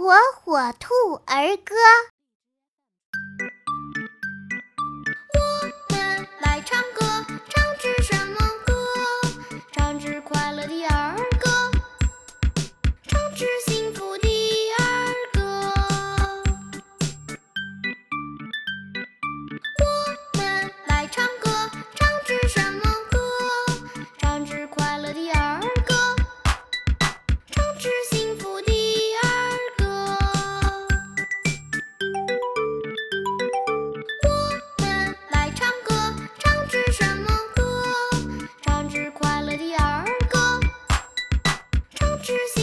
火火兔儿歌。我们来唱歌唱支什么歌唱支快乐的儿歌。Scriptures